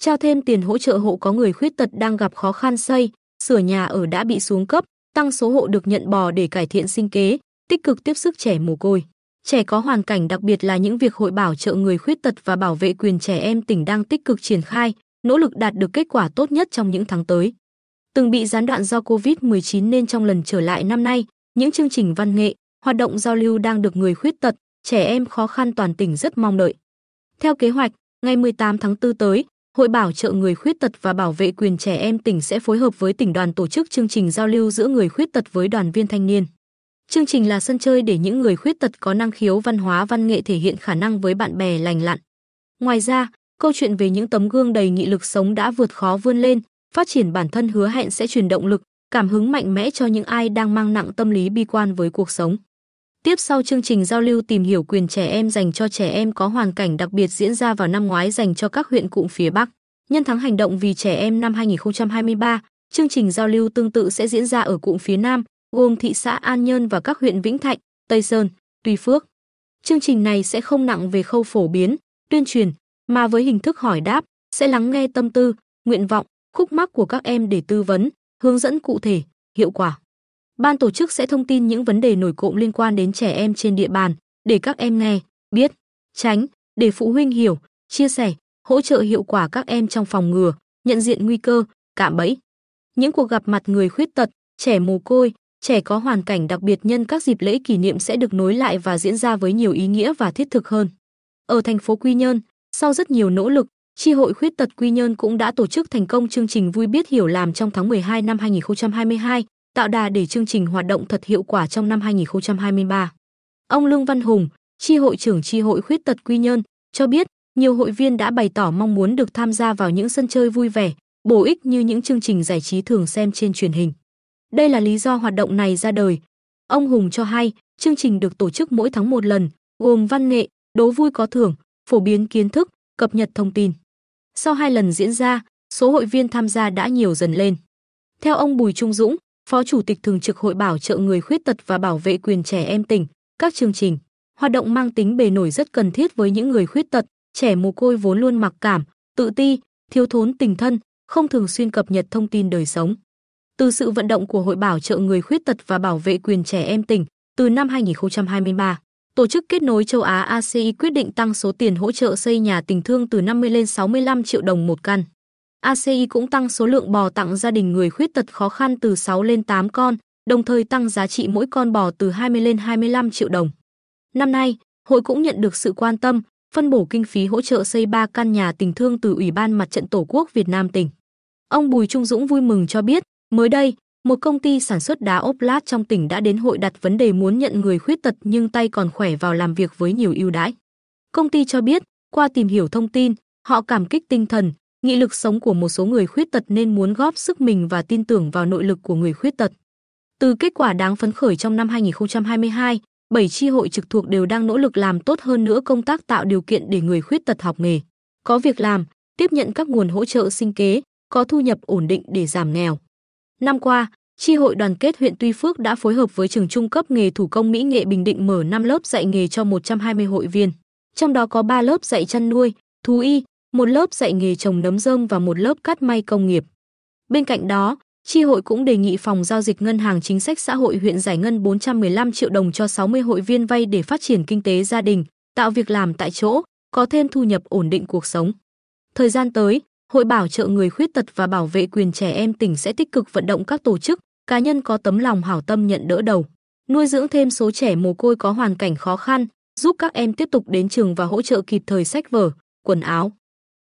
trao thêm tiền hỗ trợ hộ có người khuyết tật đang gặp khó khăn xây, sửa nhà ở đã bị xuống cấp, tăng số hộ được nhận bò để cải thiện sinh kế, tích cực tiếp sức trẻ mồ côi. Trẻ có hoàn cảnh đặc biệt là những việc hội bảo trợ người khuyết tật và bảo vệ quyền trẻ em tỉnh đang tích cực triển khai, nỗ lực đạt được kết quả tốt nhất trong những tháng tới. Từng bị gián đoạn do Covid-19 nên trong lần trở lại năm nay, những chương trình văn nghệ, hoạt động giao lưu đang được người khuyết tật, trẻ em khó khăn toàn tỉnh rất mong đợi. Theo kế hoạch, ngày 18 tháng 4 tới, Hội bảo trợ người khuyết tật và bảo vệ quyền trẻ em tỉnh sẽ phối hợp với tỉnh đoàn tổ chức chương trình giao lưu giữa người khuyết tật với đoàn viên thanh niên. Chương trình là sân chơi để những người khuyết tật có năng khiếu văn hóa văn nghệ thể hiện khả năng với bạn bè lành lặn. Ngoài ra, câu chuyện về những tấm gương đầy nghị lực sống đã vượt khó vươn lên, phát triển bản thân hứa hẹn sẽ truyền động lực, cảm hứng mạnh mẽ cho những ai đang mang nặng tâm lý bi quan với cuộc sống. Tiếp sau chương trình giao lưu tìm hiểu quyền trẻ em dành cho trẻ em có hoàn cảnh đặc biệt diễn ra vào năm ngoái dành cho các huyện cụm phía Bắc. Nhân tháng hành động vì trẻ em năm 2023, chương trình giao lưu tương tự sẽ diễn ra ở cụm phía Nam, gồm thị xã An Nhơn và các huyện Vĩnh Thạnh, Tây Sơn, Tuy Phước. Chương trình này sẽ không nặng về khâu phổ biến, tuyên truyền, mà với hình thức hỏi đáp, sẽ lắng nghe tâm tư, nguyện vọng, khúc mắc của các em để tư vấn, hướng dẫn cụ thể, hiệu quả. Ban tổ chức sẽ thông tin những vấn đề nổi cộm liên quan đến trẻ em trên địa bàn để các em nghe, biết, tránh, để phụ huynh hiểu, chia sẻ, hỗ trợ hiệu quả các em trong phòng ngừa, nhận diện nguy cơ, cạm bẫy. Những cuộc gặp mặt người khuyết tật, trẻ mồ côi, trẻ có hoàn cảnh đặc biệt nhân các dịp lễ kỷ niệm sẽ được nối lại và diễn ra với nhiều ý nghĩa và thiết thực hơn. Ở thành phố Quy Nhơn, sau rất nhiều nỗ lực, Chi hội khuyết tật Quy Nhơn cũng đã tổ chức thành công chương trình vui biết hiểu làm trong tháng 12 năm 2022, tạo đà để chương trình hoạt động thật hiệu quả trong năm 2023. Ông Lương Văn Hùng, chi hội trưởng chi hội khuyết tật Quy Nhơn, cho biết nhiều hội viên đã bày tỏ mong muốn được tham gia vào những sân chơi vui vẻ, bổ ích như những chương trình giải trí thường xem trên truyền hình. Đây là lý do hoạt động này ra đời. Ông Hùng cho hay, chương trình được tổ chức mỗi tháng một lần, gồm văn nghệ, đố vui có thưởng, phổ biến kiến thức, cập nhật thông tin. Sau hai lần diễn ra, số hội viên tham gia đã nhiều dần lên. Theo ông Bùi Trung Dũng, Phó Chủ tịch Thường trực Hội Bảo trợ người khuyết tật và bảo vệ quyền trẻ em tỉnh, các chương trình, hoạt động mang tính bề nổi rất cần thiết với những người khuyết tật, trẻ mồ côi vốn luôn mặc cảm, tự ti, thiếu thốn tình thân, không thường xuyên cập nhật thông tin đời sống. Từ sự vận động của Hội Bảo trợ người khuyết tật và bảo vệ quyền trẻ em tỉnh, từ năm 2023, Tổ chức Kết nối châu Á ACI quyết định tăng số tiền hỗ trợ xây nhà tình thương từ 50 lên 65 triệu đồng một căn. ACI cũng tăng số lượng bò tặng gia đình người khuyết tật khó khăn từ 6 lên 8 con, đồng thời tăng giá trị mỗi con bò từ 20 lên 25 triệu đồng. Năm nay, hội cũng nhận được sự quan tâm, phân bổ kinh phí hỗ trợ xây 3 căn nhà tình thương từ Ủy ban Mặt trận Tổ quốc Việt Nam tỉnh. Ông Bùi Trung Dũng vui mừng cho biết, mới đây, một công ty sản xuất đá ốp lát trong tỉnh đã đến hội đặt vấn đề muốn nhận người khuyết tật nhưng tay còn khỏe vào làm việc với nhiều ưu đãi. Công ty cho biết, qua tìm hiểu thông tin, họ cảm kích tinh thần, nghị lực sống của một số người khuyết tật nên muốn góp sức mình và tin tưởng vào nội lực của người khuyết tật. Từ kết quả đáng phấn khởi trong năm 2022, 7 chi hội trực thuộc đều đang nỗ lực làm tốt hơn nữa công tác tạo điều kiện để người khuyết tật học nghề, có việc làm, tiếp nhận các nguồn hỗ trợ sinh kế, có thu nhập ổn định để giảm nghèo. Năm qua, Chi hội đoàn kết huyện Tuy Phước đã phối hợp với trường trung cấp nghề thủ công mỹ nghệ Bình Định mở 5 lớp dạy nghề cho 120 hội viên. Trong đó có 3 lớp dạy chăn nuôi, thú y, một lớp dạy nghề trồng nấm rơm và một lớp cắt may công nghiệp. Bên cạnh đó, tri hội cũng đề nghị phòng giao dịch ngân hàng chính sách xã hội huyện giải ngân 415 triệu đồng cho 60 hội viên vay để phát triển kinh tế gia đình, tạo việc làm tại chỗ, có thêm thu nhập ổn định cuộc sống. Thời gian tới, Hội bảo trợ người khuyết tật và bảo vệ quyền trẻ em tỉnh sẽ tích cực vận động các tổ chức, cá nhân có tấm lòng hảo tâm nhận đỡ đầu, nuôi dưỡng thêm số trẻ mồ côi có hoàn cảnh khó khăn, giúp các em tiếp tục đến trường và hỗ trợ kịp thời sách vở, quần áo.